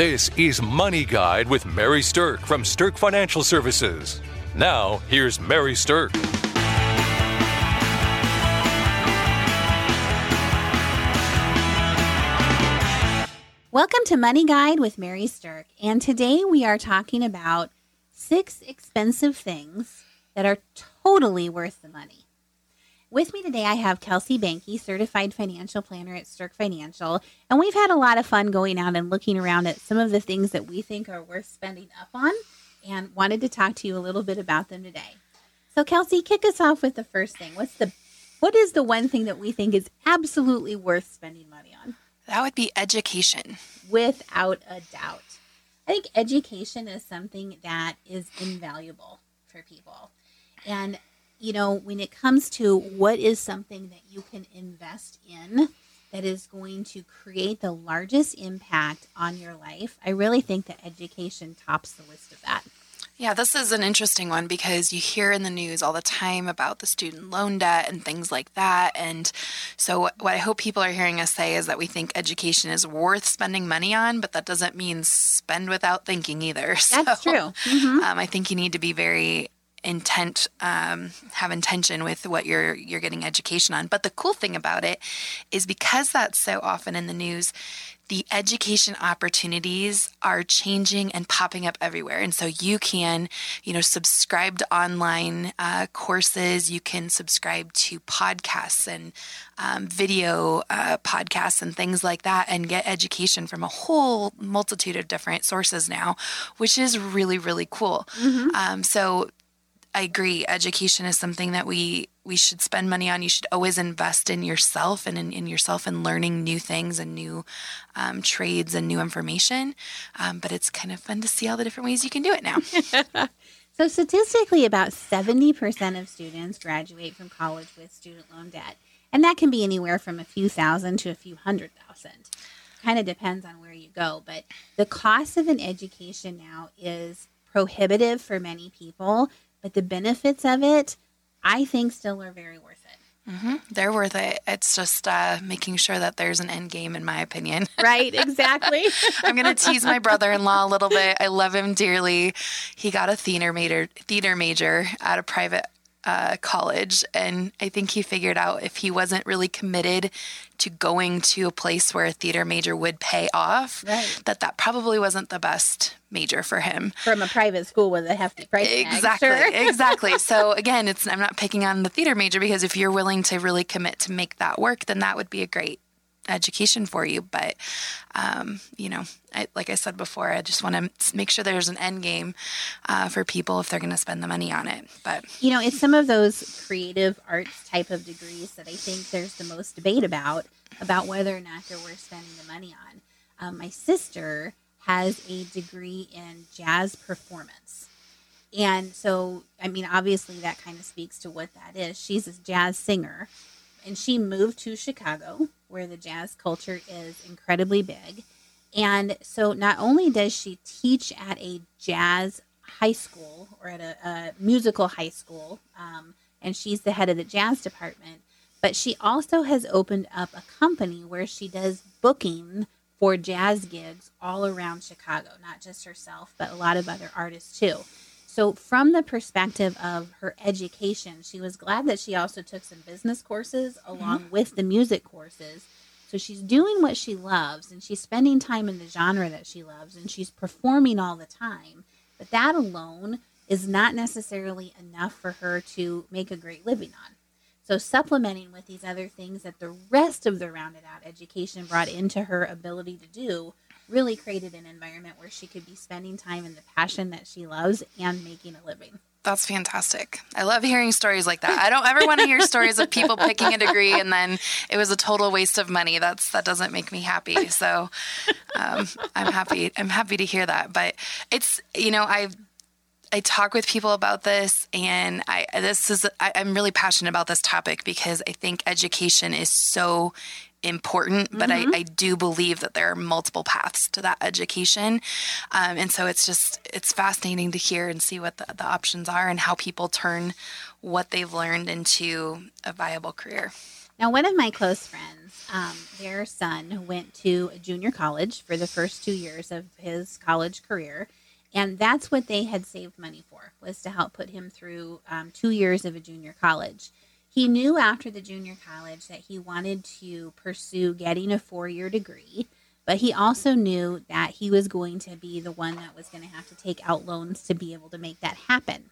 This is Money Guide with Mary Sterk from Sterk Financial Services. Now, here's Mary Sterk. Welcome to Money Guide with Mary Sterk. And today we are talking about six expensive things that are totally worth the money. With me today, I have Kelsey Banky, certified financial planner at Sterk Financial. And we've had a lot of fun going out and looking around at some of the things that we think are worth spending up on and wanted to talk to you a little bit about them today. So, Kelsey, kick us off with the first thing. What's the what is the one thing that we think is absolutely worth spending money on? That would be education. Without a doubt. I think education is something that is invaluable for people. And, you know, when it comes to what is something that you can invest in that is going to create the largest impact on your life, I really think that education tops the list of that. Yeah, this is an interesting one because you hear in the news all the time about the student loan debt and things like that. And so, what I hope people are hearing us say is that we think education is worth spending money on, but that doesn't mean spend without thinking either. That's so, true. Mm-hmm. Um, I think you need to be very intent um, have intention with what you're you're getting education on but the cool thing about it is because that's so often in the news the education opportunities are changing and popping up everywhere. And so you can, you know, subscribe to online uh, courses, you can subscribe to podcasts and um, video uh, podcasts and things like that, and get education from a whole multitude of different sources now, which is really, really cool. Mm-hmm. Um, so I agree. Education is something that we we should spend money on. You should always invest in yourself and in, in yourself and learning new things and new um, trades and new information. Um, but it's kind of fun to see all the different ways you can do it now. so, statistically, about 70% of students graduate from college with student loan debt. And that can be anywhere from a few thousand to a few hundred thousand. Kind of depends on where you go. But the cost of an education now is prohibitive for many people but the benefits of it, I think, still are very worth it. Mm-hmm. They're worth it. It's just uh, making sure that there's an end game, in my opinion. Right, exactly. I'm going to tease my brother in law a little bit. I love him dearly. He got a theater major, theater major at a private uh, college. And I think he figured out if he wasn't really committed to going to a place where a theater major would pay off, right. that that probably wasn't the best major for him. From a private school with a hefty price tag. Exactly, sure. exactly. So again, it's I'm not picking on the theater major because if you're willing to really commit to make that work, then that would be a great education for you. But, um, you know, I, like I said before, I just want to make sure there's an end game uh, for people if they're going to spend the money on it. But, you know, it's some of those creative arts type of degrees that I think there's the most debate about, about whether or not they're worth spending the money on. Um, my sister has a degree in jazz performance. And so, I mean, obviously, that kind of speaks to what that is. She's a jazz singer, and she moved to Chicago where the jazz culture is incredibly big. And so not only does she teach at a jazz high school or at a, a musical high school, um, and she's the head of the jazz department, but she also has opened up a company where she does booking for jazz gigs all around Chicago, not just herself, but a lot of other artists too. So, from the perspective of her education, she was glad that she also took some business courses along mm-hmm. with the music courses. So, she's doing what she loves and she's spending time in the genre that she loves and she's performing all the time. But that alone is not necessarily enough for her to make a great living on. So, supplementing with these other things that the rest of the rounded out education brought into her ability to do really created an environment where she could be spending time in the passion that she loves and making a living. That's fantastic. I love hearing stories like that. I don't ever want to hear stories of people picking a degree and then it was a total waste of money. That's that doesn't make me happy. So um, I'm happy. I'm happy to hear that. But it's you know I've I talk with people about this, and I this is I, I'm really passionate about this topic because I think education is so important, but mm-hmm. I, I, do believe that there are multiple paths to that education. Um, and so it's just, it's fascinating to hear and see what the, the options are and how people turn what they've learned into a viable career. Now, one of my close friends, um, their son went to a junior college for the first two years of his college career, and that's what they had saved money for was to help put him through um, two years of a junior college. He knew after the junior college that he wanted to pursue getting a four-year degree, but he also knew that he was going to be the one that was going to have to take out loans to be able to make that happen.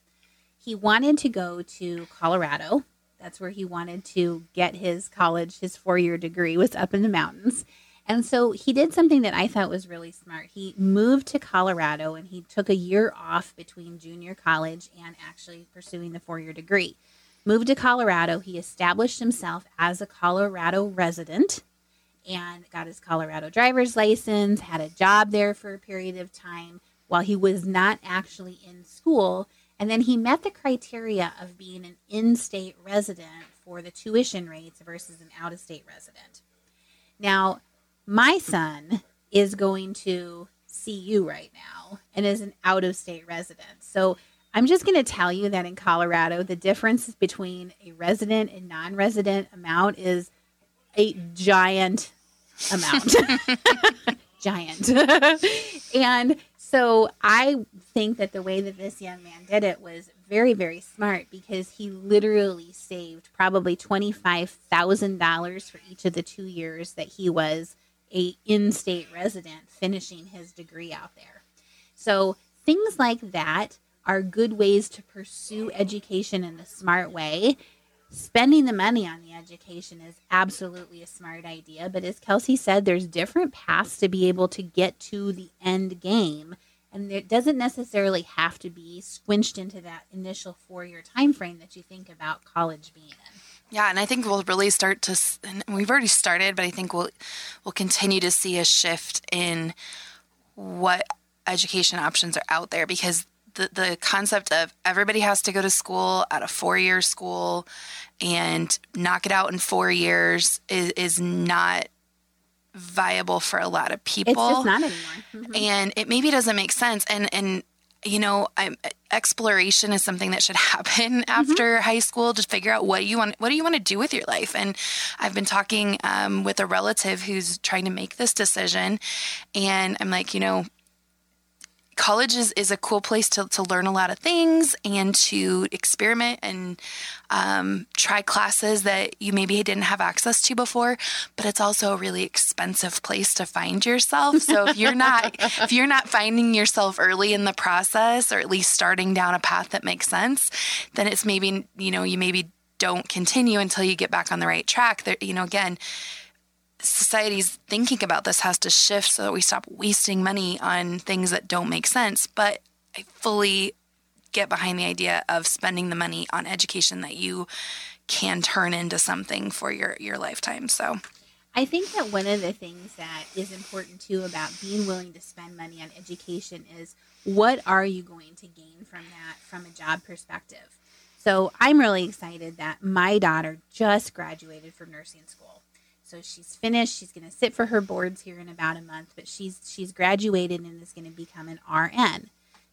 He wanted to go to Colorado that's where he wanted to get his college, his four year degree was up in the mountains. And so he did something that I thought was really smart. He moved to Colorado and he took a year off between junior college and actually pursuing the four year degree. Moved to Colorado. He established himself as a Colorado resident and got his Colorado driver's license, had a job there for a period of time while he was not actually in school and then he met the criteria of being an in state resident for the tuition rates versus an out of state resident. Now, my son is going to CU right now and is an out of state resident. So I'm just going to tell you that in Colorado, the difference between a resident and non resident amount is a giant amount. giant. and so I think that the way that this young man did it was very, very smart because he literally saved probably $25,000 for each of the two years that he was a in-state resident finishing his degree out there. So things like that are good ways to pursue education in a smart way spending the money on the education is absolutely a smart idea. But as Kelsey said, there's different paths to be able to get to the end game. And it doesn't necessarily have to be squinched into that initial four year time frame that you think about college being in. Yeah, and I think we'll really start to, we've already started, but I think we'll we'll continue to see a shift in what education options are out there because the, the concept of everybody has to go to school at a four year school and knock it out in four years is, is not viable for a lot of people. It's just not anymore. Mm-hmm. And it maybe doesn't make sense. And, and, you know, I'm, exploration is something that should happen mm-hmm. after mm-hmm. high school to figure out what you want, what do you want to do with your life? And I've been talking um, with a relative who's trying to make this decision, and I'm like, you know, college is, is a cool place to, to learn a lot of things and to experiment and um, try classes that you maybe didn't have access to before but it's also a really expensive place to find yourself. So if you're not if you're not finding yourself early in the process or at least starting down a path that makes sense then it's maybe you know you maybe don't continue until you get back on the right track. There you know again society's thinking about this has to shift so that we stop wasting money on things that don't make sense. But I fully get behind the idea of spending the money on education that you can turn into something for your, your lifetime. So I think that one of the things that is important too about being willing to spend money on education is what are you going to gain from that from a job perspective? So I'm really excited that my daughter just graduated from nursing school. So she's finished. She's going to sit for her boards here in about a month, but she's she's graduated and is going to become an RN.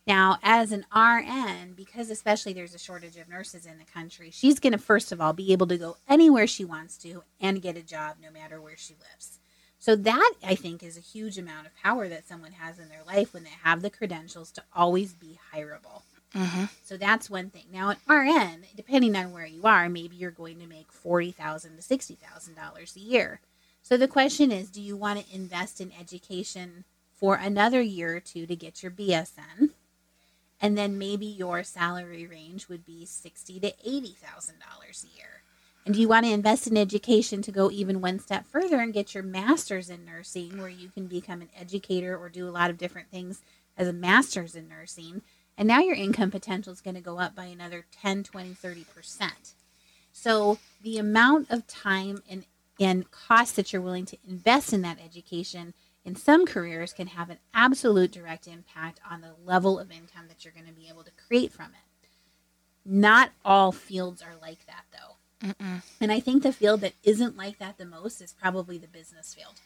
Now, as an RN, because especially there's a shortage of nurses in the country, she's going to first of all be able to go anywhere she wants to and get a job no matter where she lives. So that I think is a huge amount of power that someone has in their life when they have the credentials to always be hireable. Mm-hmm. So that's one thing. Now, an RN, depending on where you are, maybe you're going to make forty thousand to sixty thousand dollars a year. So the question is, do you want to invest in education for another year or two to get your BSN? And then maybe your salary range would be sixty to eighty thousand dollars a year. And do you want to invest in education to go even one step further and get your master's in nursing, where you can become an educator or do a lot of different things as a master's in nursing? And now your income potential is going to go up by another 10, 20, 30%. So the amount of time and, and cost that you're willing to invest in that education in some careers can have an absolute direct impact on the level of income that you're going to be able to create from it. Not all fields are like that, though. Mm-mm. And I think the field that isn't like that the most is probably the business field.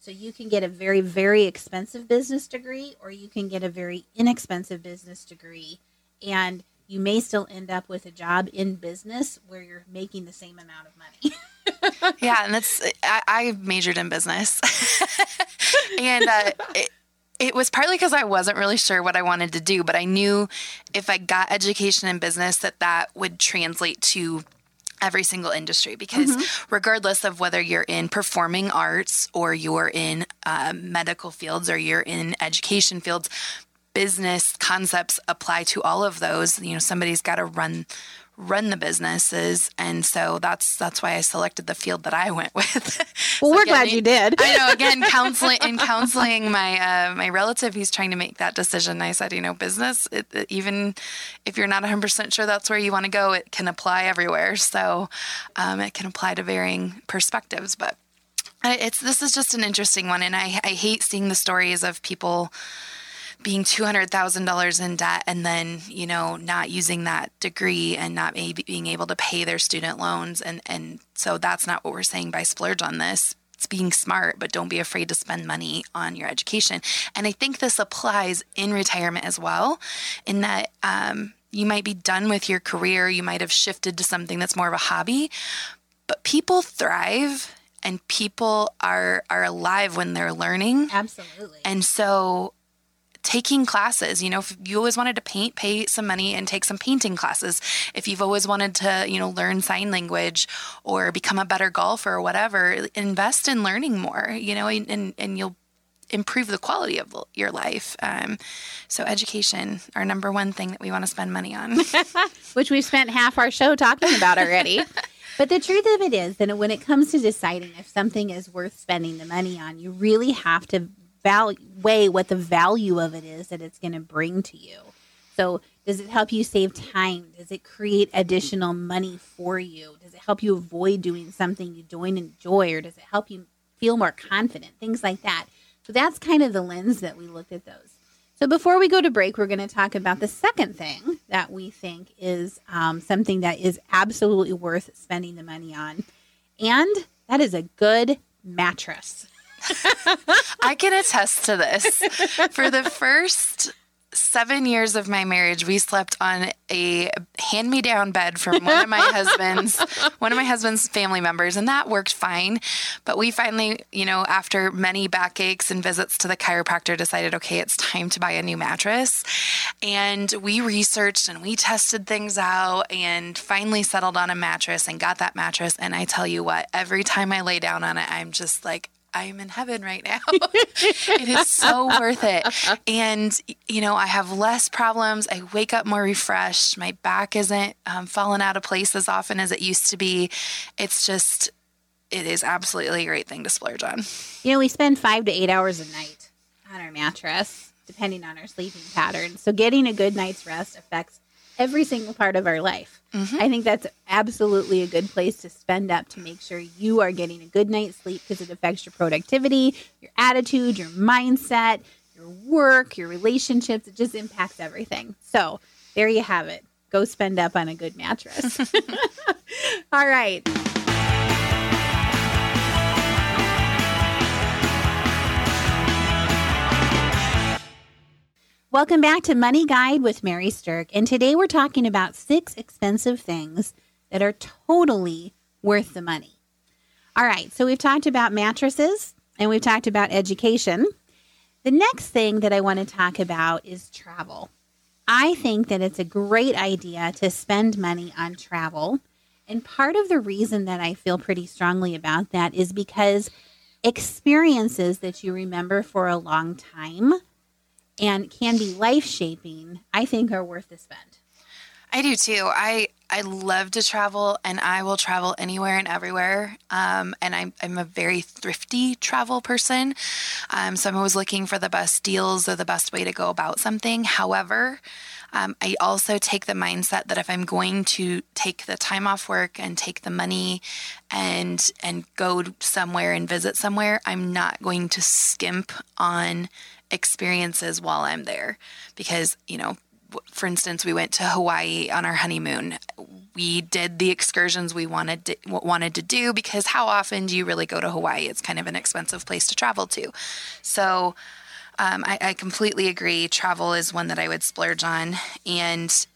So you can get a very, very expensive business degree, or you can get a very inexpensive business degree, and you may still end up with a job in business where you're making the same amount of money. yeah, and that's I, I majored in business, and uh, it, it was partly because I wasn't really sure what I wanted to do, but I knew if I got education in business that that would translate to every single industry because mm-hmm. regardless of whether you're in performing arts or you're in uh, medical fields or you're in education fields business concepts apply to all of those you know somebody's got to run run the businesses and so that's that's why I selected the field that I went with. Well, so we're again, glad you did. I know again counseling in counseling my uh, my relative he's trying to make that decision. I said, you know, business it, it, even if you're not 100% sure that's where you want to go, it can apply everywhere. So um, it can apply to varying perspectives, but it's this is just an interesting one and I I hate seeing the stories of people being $200,000 in debt and then, you know, not using that degree and not maybe being able to pay their student loans. And, and so that's not what we're saying by splurge on this. It's being smart, but don't be afraid to spend money on your education. And I think this applies in retirement as well, in that um, you might be done with your career, you might have shifted to something that's more of a hobby, but people thrive and people are are alive when they're learning. Absolutely. And so taking classes. You know, if you always wanted to paint, pay some money and take some painting classes. If you've always wanted to, you know, learn sign language or become a better golfer or whatever, invest in learning more, you know, and, and you'll improve the quality of your life. Um, so, education, our number one thing that we want to spend money on, which we've spent half our show talking about already. but the truth of it is that when it comes to deciding if something is worth spending the money on, you really have to value weigh what the value of it is that it's going to bring to you. So, does it help you save time? Does it create additional money for you? Does it help you avoid doing something you don't enjoy, or does it help you feel more confident? Things like that. So that's kind of the lens that we looked at those. So before we go to break, we're going to talk about the second thing that we think is um, something that is absolutely worth spending the money on, and that is a good mattress. I can attest to this. For the first seven years of my marriage, we slept on a hand-me-down bed from one of my husband's one of my husband's family members, and that worked fine. But we finally, you know, after many backaches and visits to the chiropractor, decided, okay, it's time to buy a new mattress. And we researched and we tested things out, and finally settled on a mattress and got that mattress. And I tell you what, every time I lay down on it, I'm just like, I'm in heaven right now. it is so worth it. And, you know, I have less problems. I wake up more refreshed. My back isn't um, falling out of place as often as it used to be. It's just, it is absolutely a great thing to splurge on. You know, we spend five to eight hours a night on our mattress, depending on our sleeping pattern. So getting a good night's rest affects every single part of our life. Mm-hmm. I think that's absolutely a good place to spend up to make sure you are getting a good night's sleep because it affects your productivity, your attitude, your mindset, your work, your relationships. It just impacts everything. So there you have it. Go spend up on a good mattress. All right. Welcome back to Money Guide with Mary Sterk. And today we're talking about six expensive things that are totally worth the money. All right, so we've talked about mattresses and we've talked about education. The next thing that I want to talk about is travel. I think that it's a great idea to spend money on travel. And part of the reason that I feel pretty strongly about that is because experiences that you remember for a long time and can be life shaping, I think are worth the spend. I do too. I I love to travel, and I will travel anywhere and everywhere. Um, and I'm I'm a very thrifty travel person, um, so I'm always looking for the best deals or the best way to go about something. However, um, I also take the mindset that if I'm going to take the time off work and take the money and and go somewhere and visit somewhere, I'm not going to skimp on experiences while I'm there because, you know, for instance, we went to Hawaii on our honeymoon. We did the excursions we wanted to, wanted to do because how often do you really go to Hawaii? It's kind of an expensive place to travel to. So um, I, I completely agree. Travel is one that I would splurge on, and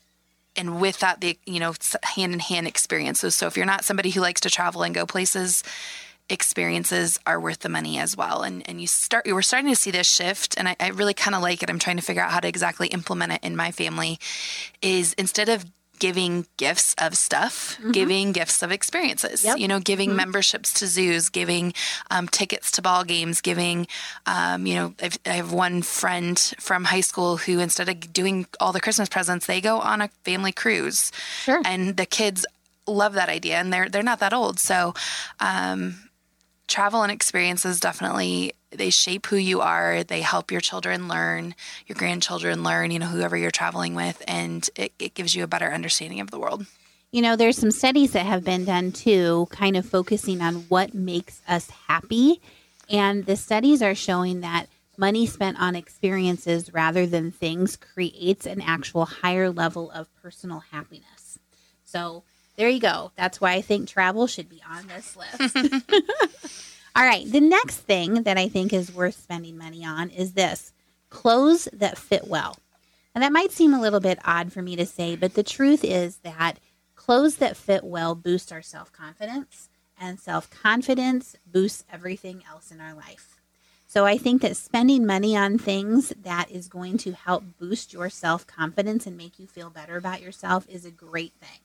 and with that the you know hand in hand experiences. So if you're not somebody who likes to travel and go places experiences are worth the money as well. And and you start we're starting to see this shift. And i, I really kind of like it. I'm trying to figure out how to exactly implement it in my family is instead of giving gifts of stuff, mm-hmm. giving gifts of experiences. Yep. You know, giving mm-hmm. memberships to zoos, giving um, tickets to ball games, giving. Um, you know, I've, I have one friend from high school who instead of doing all the Christmas presents, they go on a family cruise. Sure. And the kids love that idea, and they're they're not that old, so. Um, travel and experiences definitely they shape who you are they help your children learn your grandchildren learn you know whoever you're traveling with and it, it gives you a better understanding of the world. You know there's some studies that have been done too kind of focusing on what makes us happy and the studies are showing that money spent on experiences rather than things creates an actual higher level of personal happiness. So there you go. That's why I think travel should be on this list. All right. The next thing that I think is worth spending money on is this clothes that fit well. And that might seem a little bit odd for me to say, but the truth is that clothes that fit well boost our self confidence, and self confidence boosts everything else in our life. So I think that spending money on things that is going to help boost your self confidence and make you feel better about yourself is a great thing.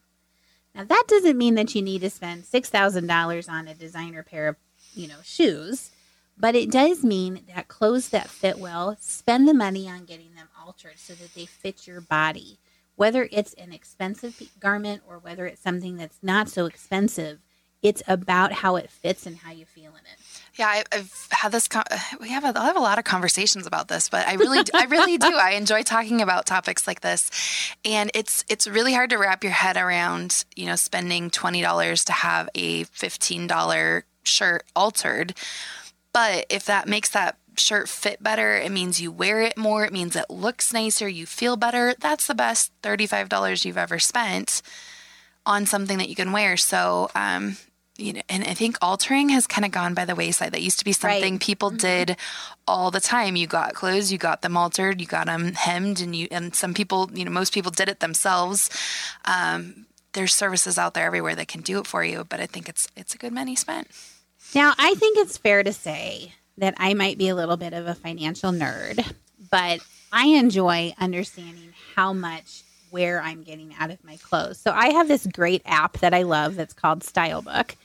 Now that doesn't mean that you need to spend $6,000 on a designer pair of, you know, shoes, but it does mean that clothes that fit well, spend the money on getting them altered so that they fit your body. Whether it's an expensive garment or whether it's something that's not so expensive, it's about how it fits and how you feel in it. Yeah, I, have had this. Con- we have a, I have a lot of conversations about this, but I really, I really do. I enjoy talking about topics like this, and it's it's really hard to wrap your head around. You know, spending twenty dollars to have a fifteen dollar shirt altered, but if that makes that shirt fit better, it means you wear it more. It means it looks nicer. You feel better. That's the best thirty five dollars you've ever spent on something that you can wear. So, um, you know, and I think altering has kind of gone by the wayside. That used to be something right. people mm-hmm. did all the time. You got clothes, you got them altered, you got them hemmed, and you and some people, you know, most people did it themselves. Um, there's services out there everywhere that can do it for you, but I think it's it's a good money spent. Now, I think it's fair to say that I might be a little bit of a financial nerd, but I enjoy understanding how much where I'm getting out of my clothes. So I have this great app that I love that's called Stylebook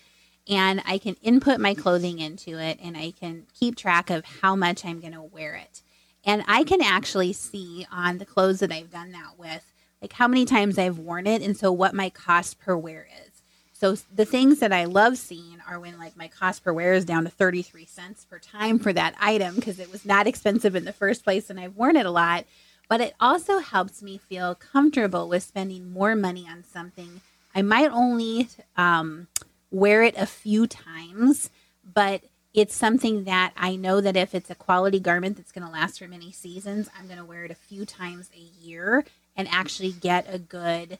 and I can input my clothing into it and I can keep track of how much I'm going to wear it. And I can actually see on the clothes that I've done that with, like how many times I've worn it and so what my cost per wear is. So the things that I love seeing are when like my cost per wear is down to 33 cents per time for that item because it was not expensive in the first place and I've worn it a lot. But it also helps me feel comfortable with spending more money on something I might only um, wear it a few times, but it's something that I know that if it's a quality garment that's going to last for many seasons, I'm going to wear it a few times a year and actually get a good,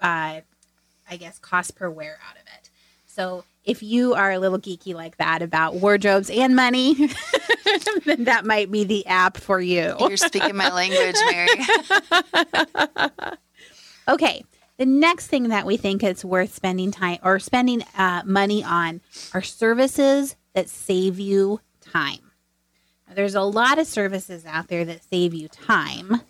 uh, I guess, cost per wear out of it. So if you are a little geeky like that about wardrobes and money, then that might be the app for you. You're speaking my language, Mary. okay. The next thing that we think it's worth spending time or spending uh, money on are services that save you time. Now, there's a lot of services out there that save you time,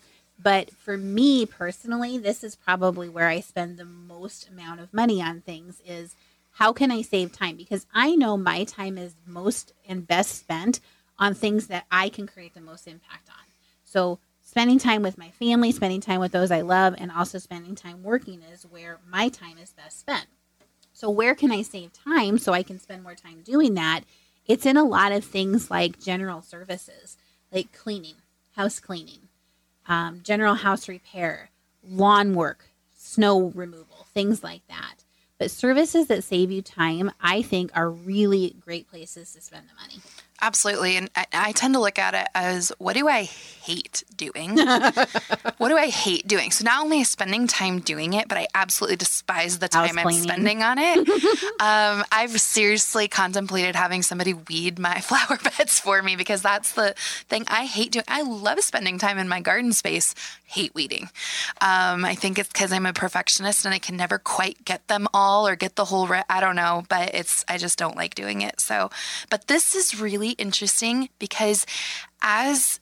but for me personally, this is probably where I spend the most amount of money on things is how can I save time? Because I know my time is most and best spent on things that I can create the most impact on. So spending time with my family, spending time with those I love, and also spending time working is where my time is best spent. So, where can I save time so I can spend more time doing that? It's in a lot of things like general services, like cleaning, house cleaning, um, general house repair, lawn work, snow removal, things like that. But services that save you time, I think, are really great places to spend the money. Absolutely. And I, I, tend to look at it as what do I hate doing? what do I hate doing? So not only is spending time doing it, but I absolutely despise the time I'm spending on it. um, I've seriously contemplated having somebody weed my flower beds for me because that's the thing I hate doing. I love spending time in my garden space, hate weeding. Um, I think it's because I'm a perfectionist and I can never quite get them all or get the whole, re- I don't know, but it's, I just don't like doing it. So, but this is really interesting because as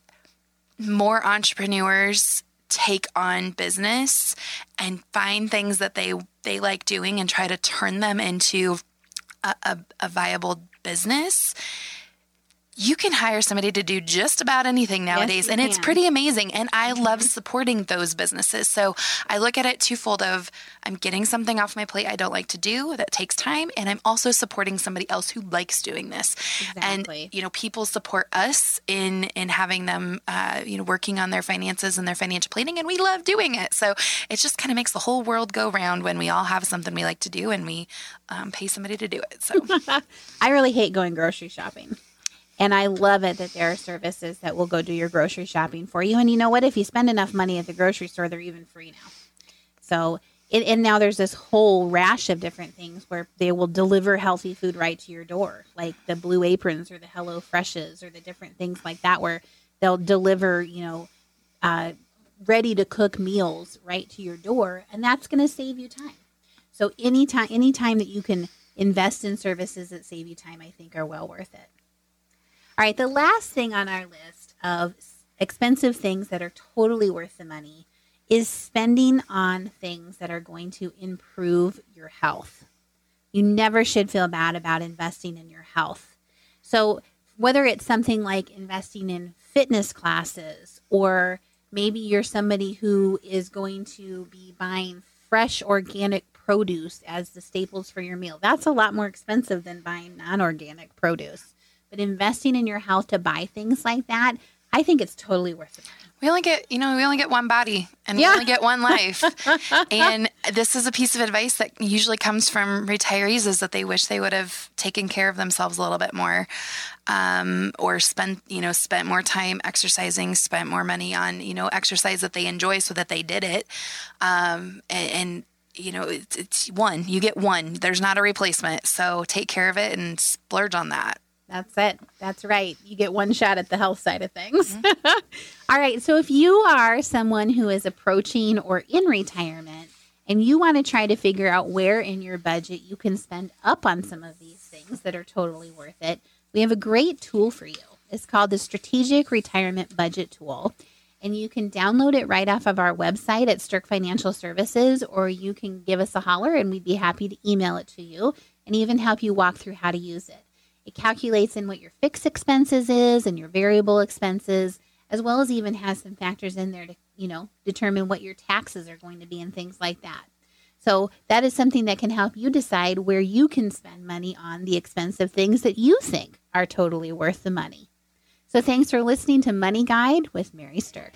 more entrepreneurs take on business and find things that they they like doing and try to turn them into a, a, a viable business you can hire somebody to do just about anything nowadays yes, and it's pretty amazing and i mm-hmm. love supporting those businesses. So i look at it twofold of i'm getting something off my plate i don't like to do that takes time and i'm also supporting somebody else who likes doing this. Exactly. and you know people support us in in having them uh, you know working on their finances and their financial planning and we love doing it. So it just kind of makes the whole world go round when we all have something we like to do and we um, pay somebody to do it so. I really hate going grocery shopping and I love it that there are services that will go do your grocery shopping for you. And you know what? If you spend enough money at the grocery store, they're even free now. So, it, and now there's this whole rash of different things where they will deliver healthy food right to your door, like the Blue Aprons or the Hello Freshes or the different things like that, where they'll deliver, you know, uh, ready to cook meals right to your door, and that's going to save you time. So, anytime, anytime that you can invest in services that save you time, I think are well worth it. All right, the last thing on our list of expensive things that are totally worth the money is spending on things that are going to improve your health. You never should feel bad about investing in your health. So, whether it's something like investing in fitness classes, or maybe you're somebody who is going to be buying fresh organic produce as the staples for your meal, that's a lot more expensive than buying non organic produce. But investing in your health to buy things like that, I think it's totally worth it. We only get, you know, we only get one body and yeah. we only get one life. and this is a piece of advice that usually comes from retirees is that they wish they would have taken care of themselves a little bit more. Um, or spent, you know, spent more time exercising, spent more money on, you know, exercise that they enjoy so that they did it. Um, and, and you know, it's, it's one, you get one. There's not a replacement. So take care of it and splurge on that. That's it. That's right. You get one shot at the health side of things. Mm-hmm. All right. So if you are someone who is approaching or in retirement and you want to try to figure out where in your budget you can spend up on some of these things that are totally worth it, we have a great tool for you. It's called the Strategic Retirement Budget Tool. And you can download it right off of our website at Sterk Financial Services, or you can give us a holler and we'd be happy to email it to you and even help you walk through how to use it. It calculates in what your fixed expenses is and your variable expenses, as well as even has some factors in there to, you know, determine what your taxes are going to be and things like that. So that is something that can help you decide where you can spend money on the expensive things that you think are totally worth the money. So thanks for listening to Money Guide with Mary Sterk